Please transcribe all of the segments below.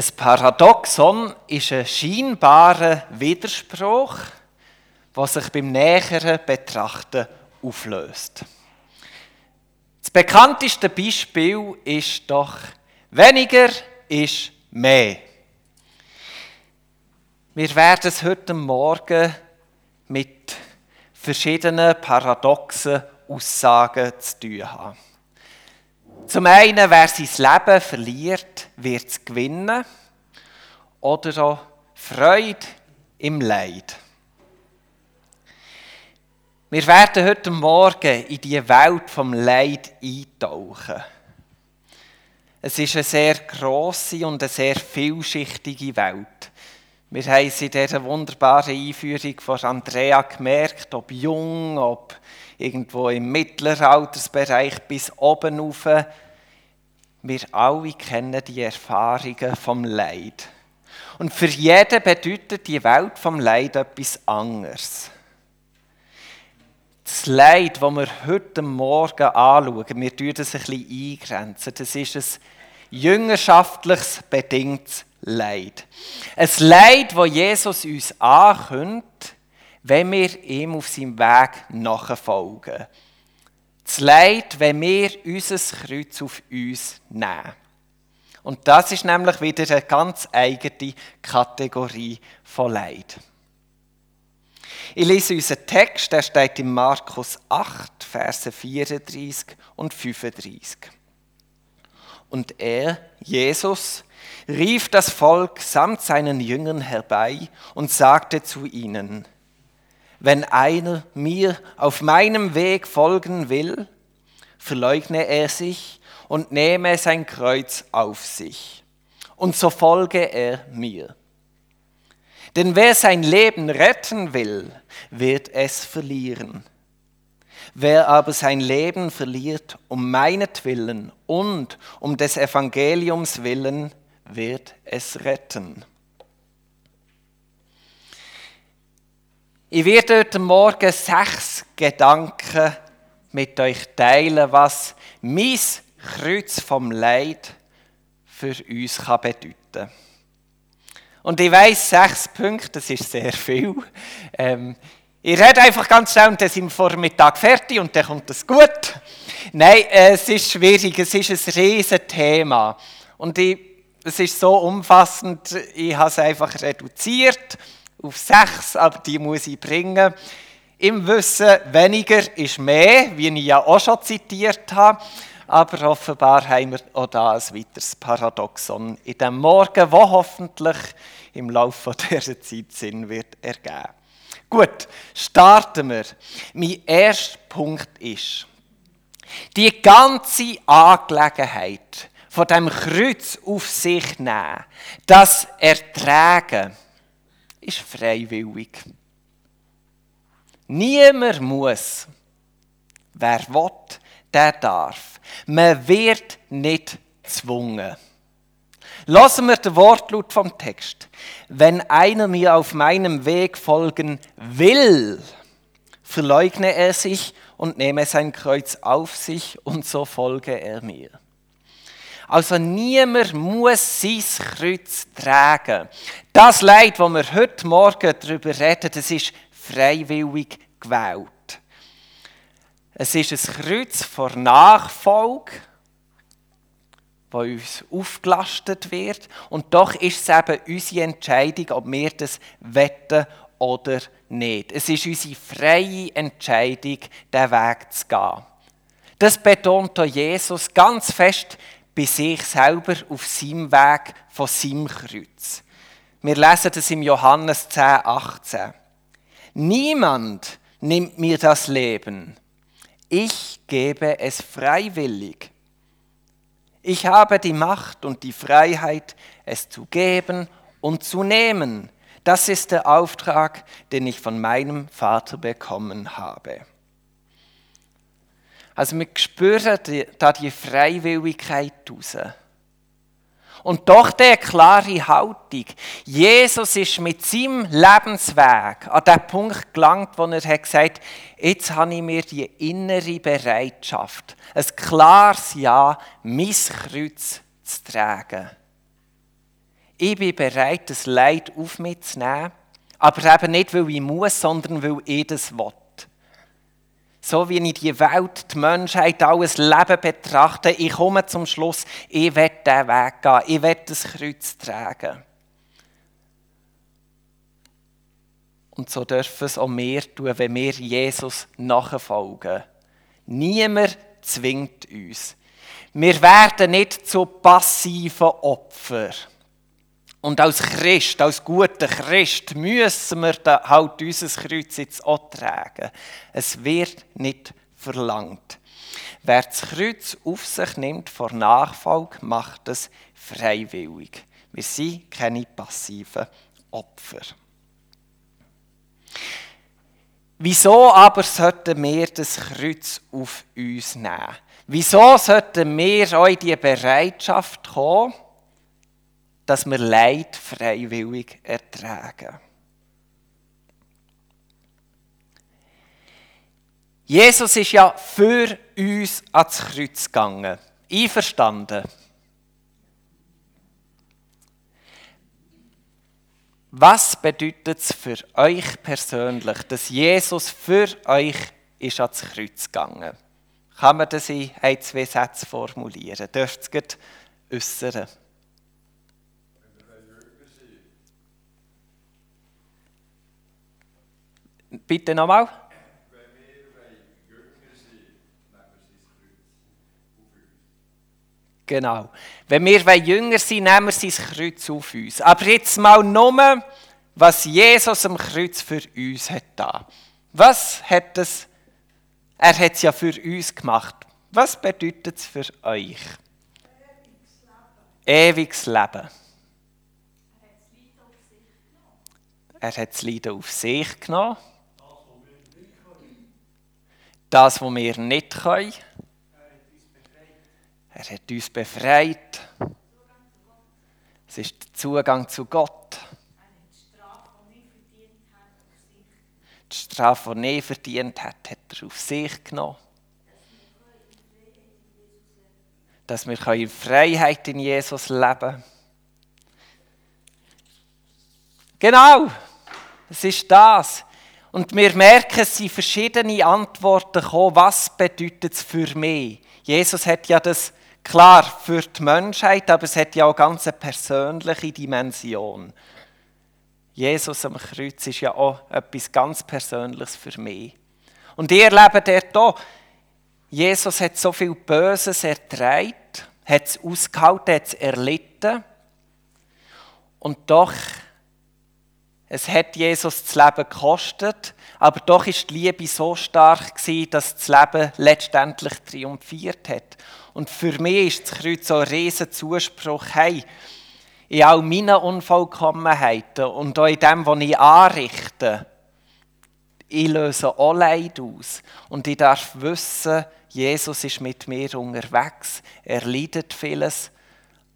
Ein Paradoxon ist ein scheinbarer Widerspruch, was sich beim näheren Betrachten auflöst. Das bekannteste Beispiel ist doch, weniger ist mehr. Wir werden es heute Morgen mit verschiedenen paradoxen Aussagen zu tun haben. Zum einen, wer sein Leben verliert, wird es gewinnen. Oder auch Freude im Leid. Wir werden heute Morgen in die Welt vom Leid eintauchen. Es ist eine sehr grosse und eine sehr vielschichtige Welt. Wir haben es in dieser wunderbaren Einführung von Andrea gemerkt, ob jung, ob irgendwo im Mittelaltersbereich bis oben rauf. Wir alle kennen die Erfahrungen vom Leid. Und für jeden bedeutet die Welt vom Leid etwas anderes. Das Leid, das wir heute Morgen anschauen, wir tun das ein bisschen eingrenzen, das ist ein jüngerschaftliches bedingtes Leid. Ein Leid, das Jesus uns ankündigt, wenn wir ihm auf seinem Weg nachfolgen. Das Leid, wenn wir unser Kreuz auf uns nehmen. Und das ist nämlich wieder eine ganz eigene Kategorie von Leid. Ich lese unseren Text, der steht in Markus 8, Verse 34 und 35. Und er, Jesus, rief das Volk samt seinen Jüngern herbei und sagte zu ihnen, wenn einer mir auf meinem Weg folgen will, verleugne er sich und nehme sein Kreuz auf sich. Und so folge er mir. Denn wer sein Leben retten will, wird es verlieren. Wer aber sein Leben verliert um meinetwillen und um des Evangeliums willen, wird es retten. Ich werde heute Morgen sechs Gedanken mit euch teilen, was mein Kreuz vom Leid für uns kann bedeuten Und ich weiß sechs Punkte, das ist sehr viel. Ähm, ich rede einfach ganz schnell und dann sind wir vor dem Mittag fertig und dann kommt das gut. Nein, äh, es ist schwierig, es ist ein riesiges Thema. Und ich, es ist so umfassend, ich habe es einfach reduziert auf sechs, aber die muss ich bringen. Im Wissen, weniger ist mehr, wie ich ja auch schon zitiert habe. Aber offenbar haben wir auch da ein weiteres Paradoxon in dem Morgen, wo hoffentlich im Laufe dieser Zeit Sinn wird ergeben. Gut, starten wir. Mein erster Punkt ist, die ganze Angelegenheit von dem Kreuz auf sich nehmen, das Ertragen, ist freiwillig. Niemand muss. Wer will, der darf. Man wird nicht gezwungen. Lassen wir den Wortlaut vom Text. Wenn einer mir auf meinem Weg folgen will, verleugne er sich und nehme sein Kreuz auf sich und so folge er mir. Also niemand muss sein Kreuz tragen. Das Leid, das wir heute Morgen darüber reden, das ist freiwillig gewählt. Es ist ein Kreuz vor Nachfolge, das uns aufgelastet wird. Und doch ist es eben unsere Entscheidung, ob wir das wetten oder nicht. Es ist unsere freie Entscheidung, den Weg zu gehen. Das betont Jesus ganz fest bei sich selber auf seinem Weg von seinem Kreuz. Wir lesen das im Johannes 10, 18. Niemand nimmt mir das Leben. Ich gebe es freiwillig. Ich habe die Macht und die Freiheit, es zu geben und zu nehmen. Das ist der Auftrag, den ich von meinem Vater bekommen habe. Also wir spüren da die Freiwilligkeit raus. Und doch der klare Haltung. Jesus ist mit seinem Lebensweg an den Punkt gelangt, wo er hat gesagt jetzt habe ich mir die innere Bereitschaft, ein klares Ja, mein Kreuz zu tragen. Ich bin bereit, das Leid auf mich zu nehmen, aber eben nicht, weil ich muss, sondern weil ich das will. So wie ich die Welt, die Menschheit, alles Leben betrachte, ich komme zum Schluss, ich will diesen Weg gehen, ich will das Kreuz tragen. Und so dürfen es auch wir tun, wenn wir Jesus nachfolgen. Niemand zwingt uns. Wir werden nicht zu passiven Opfern. Und als Christ, als guter Christ, müssen wir halt unser Kreuz jetzt auch tragen. Es wird nicht verlangt. Wer das Kreuz auf sich nimmt vor Nachfolge, macht es freiwillig. Wir sind keine passiven Opfer. Wieso aber sollten wir das Kreuz auf uns nehmen? Wieso sollten wir euch die Bereitschaft kommen, dass wir Leid freiwillig ertragen? Jesus ist ja für uns ans Kreuz gegangen. Einverstanden? Was bedeutet es für euch persönlich, dass Jesus für euch ist ans Kreuz gegangen? Kann man das in ein, zwei Sätzen formulieren? Dürft ihr es äußern? Bitte nochmal. Genau. Wenn wir jünger sind, nehmen wir sein Kreuz auf uns. Aber jetzt mal nur, was Jesus am Kreuz für uns hat da. Was hat es? Er hat es ja für uns gemacht. Was bedeutet es für euch? Ewiges Leben. Er hat das Leiden auf sich genommen. Das, was wir nicht können. Er hat uns befreit. Es ist der Zugang zu Gott. Die Strafe, die nie verdient hat, hat er auf sich genommen. Dass wir in Freiheit in Jesus leben können. Genau, es ist das. Und wir merken, es sind verschiedene Antworten gekommen, was bedeutet es für mich. Jesus hat ja das Klar, für die Menschheit, aber es hat ja auch ganz eine persönliche Dimension. Jesus am Kreuz ist ja auch etwas ganz Persönliches für mich. Und ihr lebt dort auch. Jesus hat so viel Böses ertragen, hat es ausgehalten, hat es erlitten. Und doch, es hat Jesus das Leben gekostet, aber doch ist die Liebe so stark gewesen, dass das Leben letztendlich triumphiert hat. Und für mich ist das Kreuz so ein riesen Zuspruch, hey, in all meinen Unvollkommenheiten und auch in dem, was ich anrichte, ich löse auch Leid aus. Und ich darf wissen, Jesus ist mit mir unterwegs. Er leidet vieles.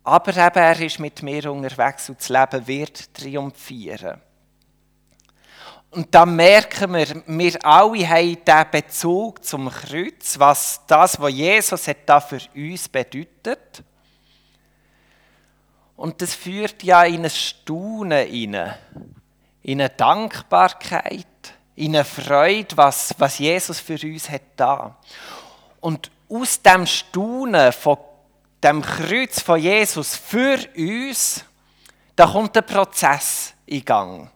Aber eben, er ist mit mir unterwegs und das Leben wird triumphieren. Und dann merken wir, wir alle haben diesen Bezug zum Kreuz, was das, was Jesus hat da für uns bedeutet. Und das führt ja in ein Staunen in eine Dankbarkeit, in eine Freude, was, was Jesus für uns hat da. Und aus dem Staunen von dem Kreuz von Jesus für uns, da kommt der Prozess in Gang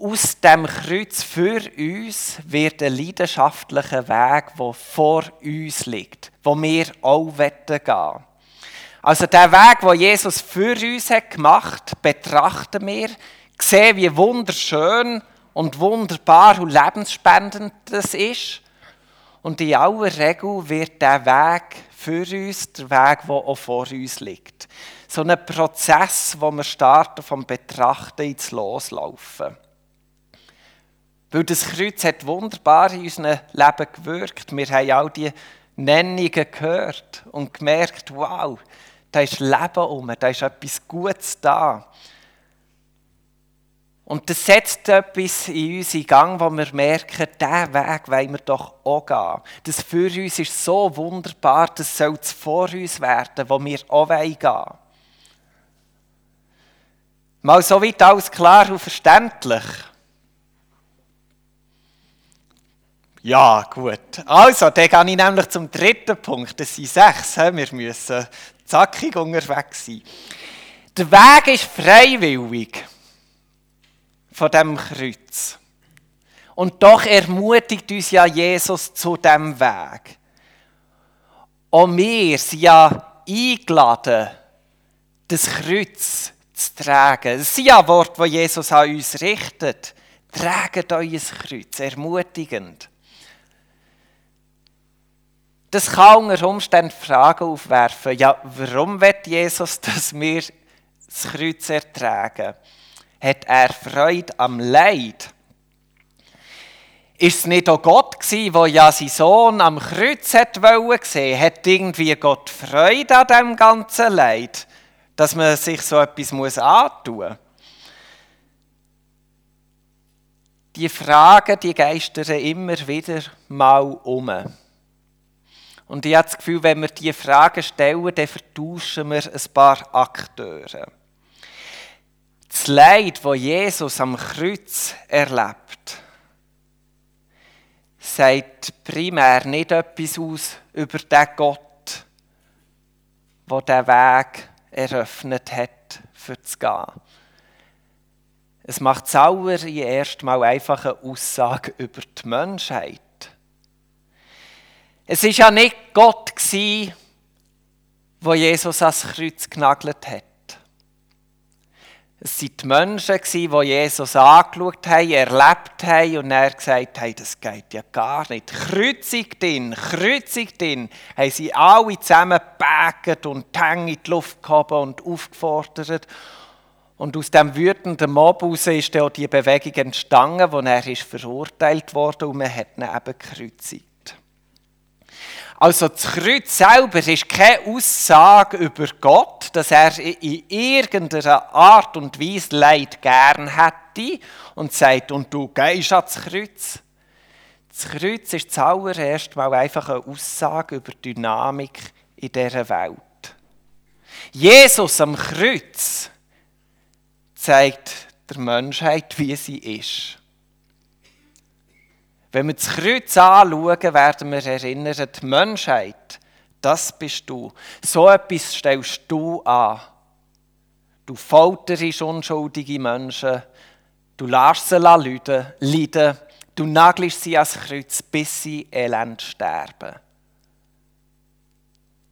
aus dem Kreuz für uns wird ein leidenschaftlicher Weg, der vor uns liegt, wo wir auch gehen wollen. Also der Weg, wo Jesus für uns hat gemacht, betrachten wir, sehen, wie wunderschön und wunderbar und lebensspendend das ist. Und in aller Regel wird der Weg für uns der Weg, der auch vor uns liegt. So ein Prozess, wo wir starten vom Betrachten ins Loslaufen. Weil das Kreuz hat wunderbar in unserem Leben gewirkt. Wir haben all die Nennungen gehört und gemerkt, wow, da ist Leben um, da ist etwas Gutes da. Und das setzt etwas in uns in Gang, wo wir merken, diesen Weg wollen wir doch auch gehen. Das für uns ist so wunderbar, das soll es vor uns werden, wo wir auch gehen wollen. Mal so weit alles klar und verständlich. Ja, gut. Also, dann gehe ich nämlich zum dritten Punkt. Das sind sechs. Wir müssen zackig unterwegs sein. Der Weg ist freiwillig von dem Kreuz. Und doch ermutigt uns ja Jesus zu dem Weg. Und wir sind ja eingeladen, das Kreuz zu tragen. Das sind ja Worte, die Jesus an uns richtet. Traget euer Kreuz, ermutigend. Das kann unter Umständen Fragen aufwerfen. Ja, warum wird Jesus, dass wir das Kreuz ertragen? Hat er Freude am Leid? Ist es nicht auch Gott gewesen, der ja seinen Sohn am Kreuz hat sehen Hat irgendwie Gott Freude an dem ganzen Leid, dass man sich so etwas muss antun muss? Die Fragen, die geistern immer wieder mal um. Und ich habe das Gefühl, wenn wir diese Fragen stellen, dann vertauschen wir ein paar Akteure. Das Leid, das Jesus am Kreuz erlebt, sagt primär nicht etwas aus über den Gott, der den Weg eröffnet hat, für zu gehen. Es macht sauer erst mal einfach eine Aussage über die Menschheit. Es ist ja nicht Gott gsi, wo Jesus ans Kreuz genagelt hat. Es waren die Menschen, die Jesus angeschaut haben, erlebt haben und er gesagt haben, das geht ja gar nicht. Kreuzigt ihn, kreuzigt ihn. Haben sie alle zusammen und die Hänge in die Luft gehoben und aufgefordert. Und aus dem wütenden Mob heraus ist dann auch die Bewegung entstanden, wo er ist verurteilt wurde und man hat ihn eben gekreuzigt. Also das Kreuz selber ist keine Aussage über Gott, dass er in irgendeiner Art und Weise Leid gern hätte und sagt, und du gehst ans Kreuz. Das Kreuz ist zuallererst mal einfach eine Aussage über die Dynamik in dieser Welt. Jesus am Kreuz zeigt der Menschheit, wie sie ist. Wenn wir das Kreuz anschauen, werden wir erinnern, die Menschheit, das bist du. So etwas stellst du an. Du folterst unschuldige Menschen, du lässt sie leiden, du nagelst sie ans Kreuz, bis sie elend sterben.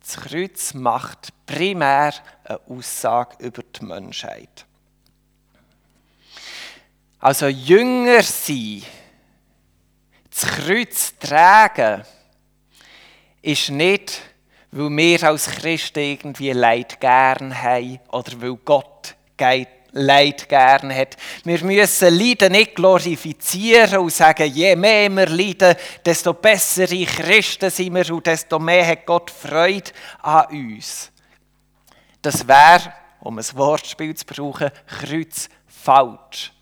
Das Kreuz macht primär eine Aussage über die Menschheit. Also Jünger sein das Kreuz tragen ist nicht, weil wir als Christen irgendwie Leid gern haben oder weil Gott Leid gern hat. Wir müssen Leiden nicht glorifizieren und sagen, je mehr wir leiden, desto bessere Christen sind wir und desto mehr hat Gott Freude an uns. Das wäre, um ein Wortspiel zu brauchen, Kreuz falsch.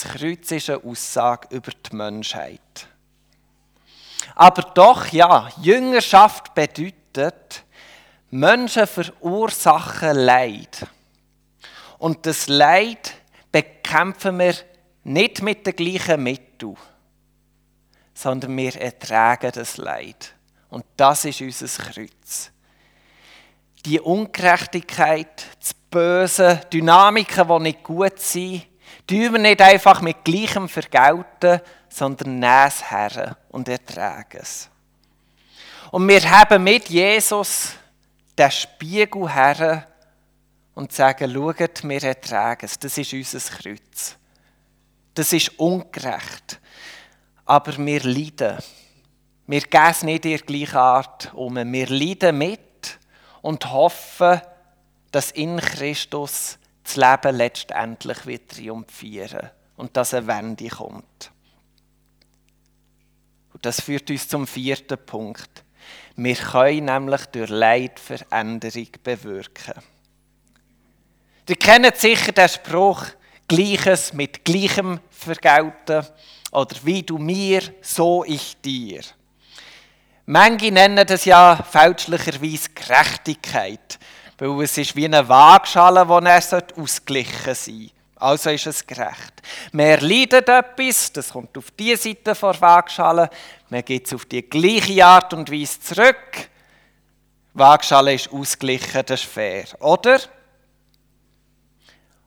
Das Kreuz ist eine Aussage über die Menschheit. Aber doch, ja, Jüngerschaft bedeutet, Menschen verursachen Leid. Und das Leid bekämpfen wir nicht mit den gleichen Mitteln, sondern wir ertragen das Leid. Und das ist unser Kreuz. Die Ungerechtigkeit, das Böse, Dynamiken, die nicht gut sind, tun wir nicht einfach mit Gleichem vergelten, sondern nehmen es her und ertragen es. Und wir haben mit Jesus den Spiegel her und sagen, schaut, wir ertragen es. Das ist unser Kreuz. Das ist ungerecht. Aber wir leiden. Wir gehen es nicht in der gleichen Art um. Wir leiden mit und hoffen, dass in Christus das Leben letztendlich wird triumphieren und dass eine Wende kommt. Und das führt uns zum vierten Punkt. Wir können nämlich durch Leid Veränderung bewirken. Ihr kennt sicher den Spruch, Gleiches mit Gleichem vergelten oder wie du mir, so ich dir. Manche nennen das ja fälschlicherweise Gerechtigkeit. Weil es ist wie eine Waagschale, die er ausgeglichen sein. Also ist es gerecht. Man leidet etwas, das kommt auf die Seite der Waagschale, man geht es auf die gleiche Art und Weise zurück. Waagschale ist ausgeglichen, das ist fair, oder?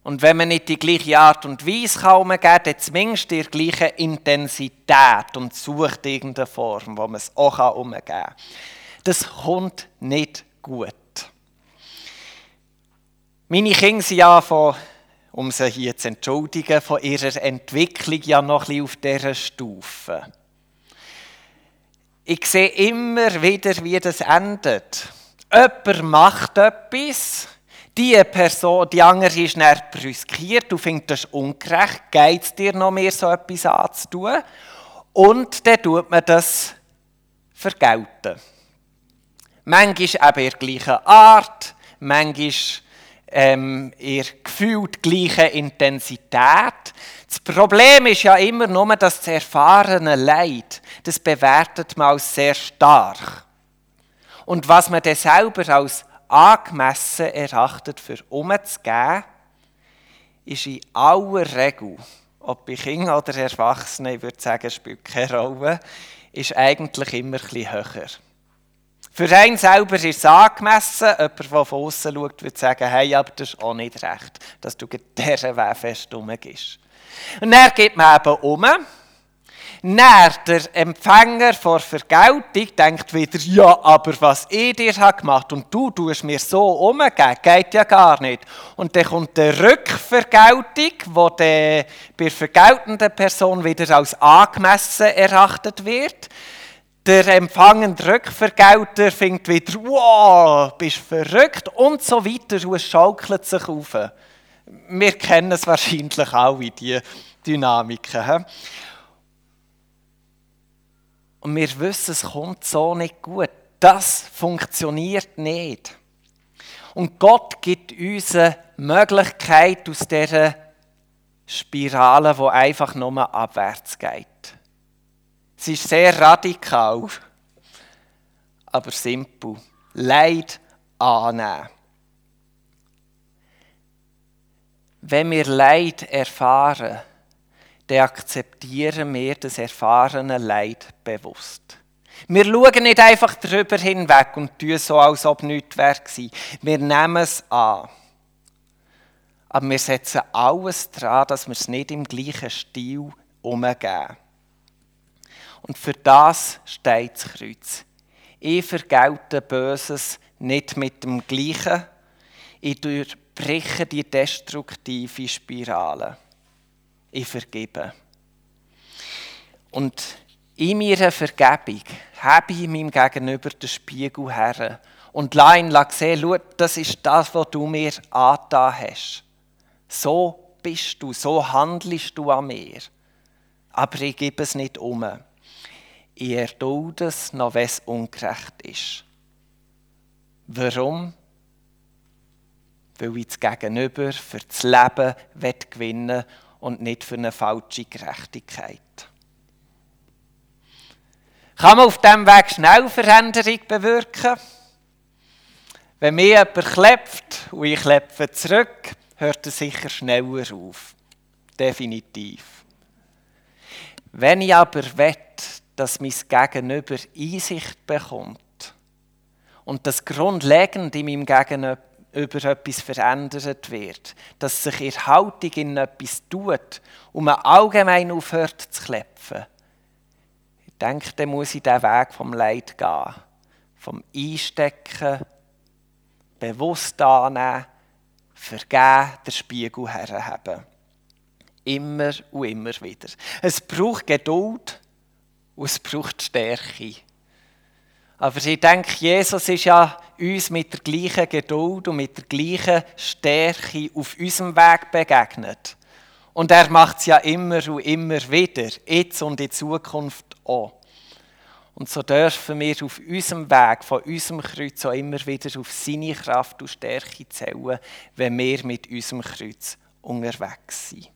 Und wenn man nicht die gleiche Art und Weise kann umgeben, dann zumindest die gleiche Intensität und sucht irgendeine Form, wo man es auch umgeben kann. Das kommt nicht gut. Meine Kinder sind ja von, um sie hier zu entschuldigen, von ihrer Entwicklung ja noch ein auf dieser Stufe. Ich sehe immer wieder, wie das endet. Jemand macht etwas, die Person, die andere ist dann brüskiert, du findest das ungerecht, geht es dir noch mehr so etwas anzutun? Und dann tut man das vergelten. Manchmal eben in der Art, manchmal ähm, in gefühlt gleichen Intensität. Das Problem ist ja immer nur, dass das erfahrene Leid, das bewertet man als sehr stark. Und was man dann selber als angemessen erachtet, für umzugeben, ist in aller Regel, ob bei Kindern oder Erwachsenen, ich würde sagen, spielt keine Rolle, ist eigentlich immer bisschen höher. Für einen selber ist es angemessen. Jemand, der von außen schaut, würde sagen, hey, aber das ist auch nicht recht, dass du diesen Weg fest umgehst. Und dann geht man eben um dann der Empfänger vor Vergeltung denkt wieder, ja, aber was ich dir habe gemacht und du tust mir so umgeben, geht ja gar nicht. Und dann kommt die Rückvergeltung, die bei der vergeltenden Person wieder als angemessen erachtet wird. Der empfangende Rückvergelter findet wieder, wow, bist verrückt und so weiter. es schaukelt sich auf. Wir kennen es wahrscheinlich alle, diese Dynamiken. Und wir wissen, es kommt so nicht gut. Das funktioniert nicht. Und Gott gibt uns eine Möglichkeit aus dieser Spirale, die einfach nur abwärts geht. Es ist sehr radikal, aber simpel. Leid annehmen. Wenn wir Leid erfahren, dann akzeptieren wir das erfahrene Leid bewusst. Wir schauen nicht einfach darüber hinweg und tun so, als ob nichts wäre. Wir nehmen es an. Aber wir setzen alles daran, dass wir es nicht im gleichen Stil umgeben. Und für das steht das Kreuz. Ich vergelte Böses nicht mit dem Gleichen. Ich durchbreche die destruktive Spirale ich vergebe. Und in meiner Vergebung habe ich meinem Gegenüber den Spiegel her und lasse ihn sehen, schau, das ist das, was du mir angetan hast. So bist du, so handelst du an mir. Aber ich gebe es nicht um. Ich erdulde es, noch wenn es ungerecht ist. Warum? Weil ich das Gegenüber für das Leben gewinnen will und nicht für eine falsche Gerechtigkeit. Kann man auf diesem Weg schnell Veränderung bewirken? Wenn mir jemand klebt und ich klepfe zurück, hört er sicher schneller auf. Definitiv. Wenn ich aber will, dass mein Gegenüber Einsicht bekommt und das grundlegend in meinem Gegenüber über etwas verändert wird, dass sich ihre Haltung in etwas tut und man allgemein aufhört zu klepfen. Ich denke, dann muss ich den Weg vom Leid gehen. Vom Einstecken, bewusst annehmen, vergeben, den Spiegel herhaben. Immer und immer wieder. Es braucht Geduld und es braucht Stärke. Aber ich denke, Jesus ist ja uns mit der gleichen Geduld und mit der gleichen Stärke auf unserem Weg begegnet. Und er macht es ja immer und immer wieder, jetzt und in Zukunft auch. Und so dürfen wir auf unserem Weg, von unserem Kreuz auch immer wieder auf seine Kraft und Stärke zählen, wenn wir mit unserem Kreuz unterwegs sind.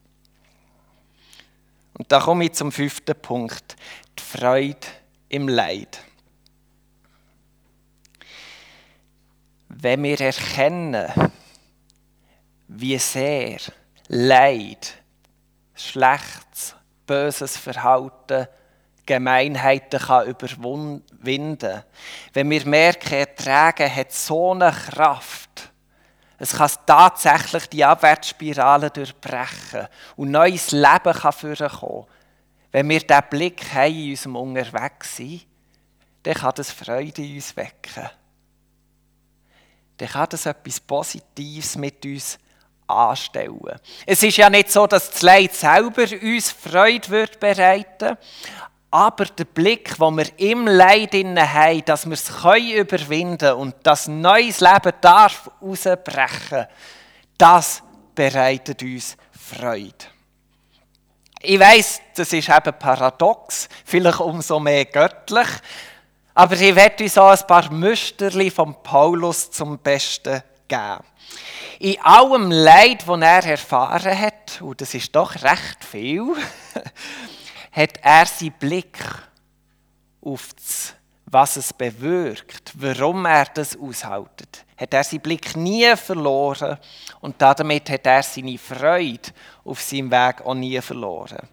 Und da komme ich zum fünften Punkt, die Freude im Leid. wenn wir erkennen, wie sehr Leid, schlechtes, böses Verhalten, Gemeinheiten kann überwinden Wenn wir merken, Ertragen hat so eine Kraft, es kann tatsächlich die Abwärtsspirale durchbrechen und neues Leben kann vorkommen. Wenn wir diesen Blick haben in unserem Unterwegssein, dann kann das Freude in uns wecken. Dann kann das etwas Positives mit uns anstellen. Es ist ja nicht so, dass das Leid selber uns Freude wird bereiten aber der Blick, den wir im Leid haben, dass wir es überwinden können und das neues Leben darf ausbrechen, das bereitet uns Freude. Ich weiß, das ist eben paradox, vielleicht umso mehr göttlich, aber ich werde uns auch ein paar Müsterli von Paulus zum Besten geben. In allem Leid, das er erfahren hat, und das ist doch recht viel, hat er seinen Blick auf das, was es bewirkt, warum er das aushält, hat er seinen Blick nie verloren und damit hat er seine Freude auf seinem Weg auch nie verloren.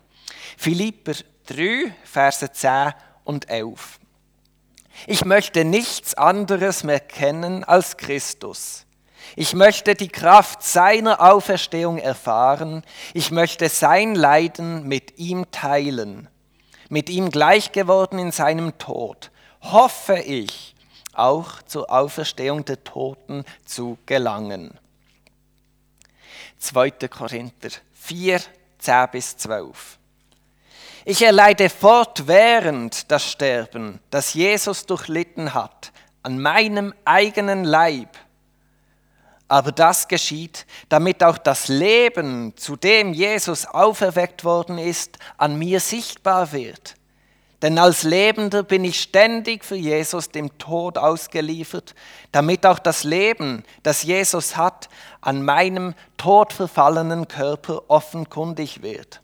Philipper 3, Verse 10 und 11. Ich möchte nichts anderes mehr kennen als Christus. Ich möchte die Kraft seiner Auferstehung erfahren. Ich möchte sein Leiden mit ihm teilen. Mit ihm gleich geworden in seinem Tod. Hoffe ich, auch zur Auferstehung der Toten zu gelangen. 2. Korinther 4, 10 bis 12. Ich erleide fortwährend das Sterben, das Jesus durchlitten hat, an meinem eigenen Leib aber das geschieht, damit auch das Leben, zu dem Jesus auferweckt worden ist, an mir sichtbar wird. Denn als Lebender bin ich ständig für Jesus dem Tod ausgeliefert, damit auch das Leben, das Jesus hat, an meinem todverfallenen Körper offenkundig wird.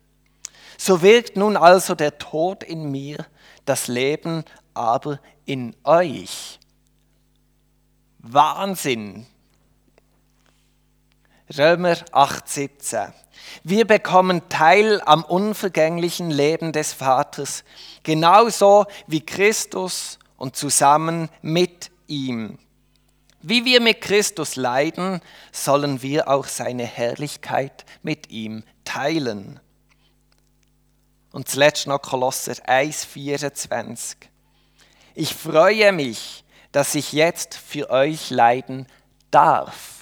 So wirkt nun also der Tod in mir, das Leben aber in euch. Wahnsinn, Römer 8:17. Wir bekommen Teil am unvergänglichen Leben des Vaters, genauso wie Christus und zusammen mit ihm. Wie wir mit Christus leiden, sollen wir auch seine Herrlichkeit mit ihm teilen. Und zuletzt noch Kolosser 1,24. Ich freue mich, dass ich jetzt für euch leiden darf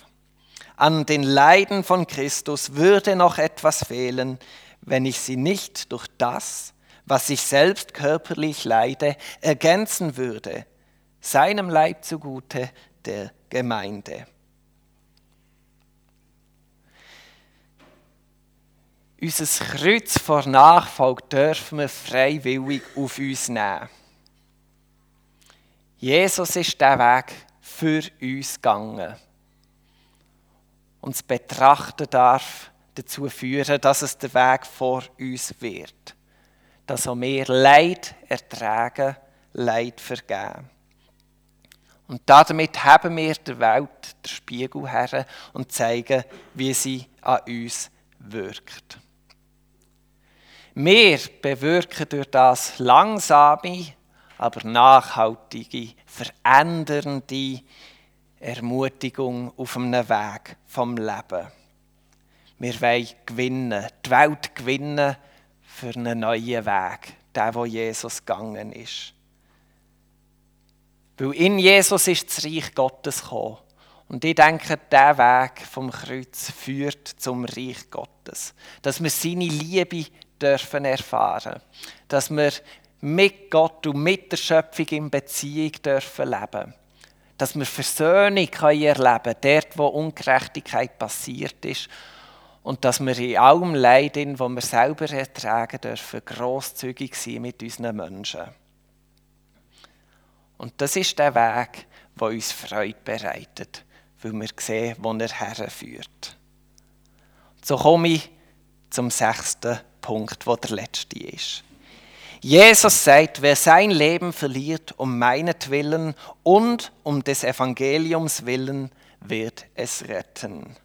an den Leiden von Christus würde noch etwas fehlen, wenn ich sie nicht durch das, was ich selbst körperlich leide, ergänzen würde, seinem Leib zugute der Gemeinde. Unser Kreuz vor Nachfolge dürfen wir freiwillig auf uns nehmen. Jesus ist der Weg für uns gegangen und das Betrachten darf dazu führen, dass es der Weg vor uns wird. Dass auch wir Leid ertragen, Leid vergeben. Und damit haben wir der Welt den Spiegel her und zeigen, wie sie an uns wirkt. Wir bewirken durch das langsame, aber nachhaltige, verändernde Ermutigung auf einem Weg vom Leben. Wir wollen gewinnen, die Welt gewinnen für einen neuen Weg, der, wo Jesus gegangen ist. Weil in Jesus ist das Reich Gottes gekommen. Und ich denke, der Weg vom Kreuz führt zum Reich Gottes. Dass wir seine Liebe dürfen erfahren. Dass wir mit Gott und mit der Schöpfung in Beziehung dürfen leben dass wir Versöhnung erleben können, dort, wo Ungerechtigkeit passiert ist. Und dass wir in allem Leid, wo wir selber ertragen dürfen, grosszügig sein mit unseren Menschen. Und das ist der Weg, der uns Freude bereitet, weil wir sehen, wo er herführt. So komme ich zum sechsten Punkt, wo der letzte ist. Jesus sagt, wer sein Leben verliert um meinetwillen und um des Evangeliums willen, wird es retten.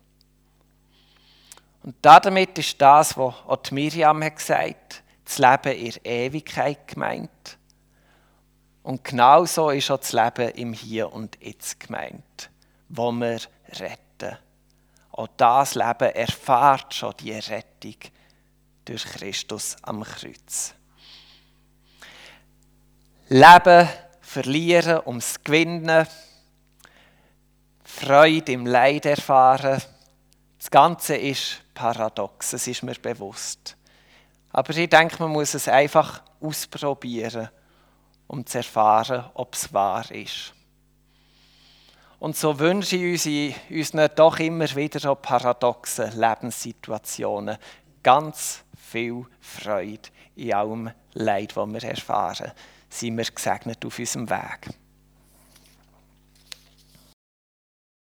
Und damit ist das, was auch Miriam hat gesagt das Leben in Ewigkeit gemeint. Und genauso ist auch das Leben im Hier und Jetzt gemeint, wo wir retten. Auch das Leben erfahrt schon die Rettung durch Christus am Kreuz. Leben verlieren ums Gewinnen, Freude im Leid erfahren. Das Ganze ist paradox, es ist mir bewusst. Aber ich denke, man muss es einfach ausprobieren, um zu erfahren, ob es wahr ist. Und so wünsche ich uns, uns doch immer wieder so paradoxen Lebenssituationen ganz viel Freude in allem Leid, das wir erfahren. Sind wir gesegnet auf unserem Weg.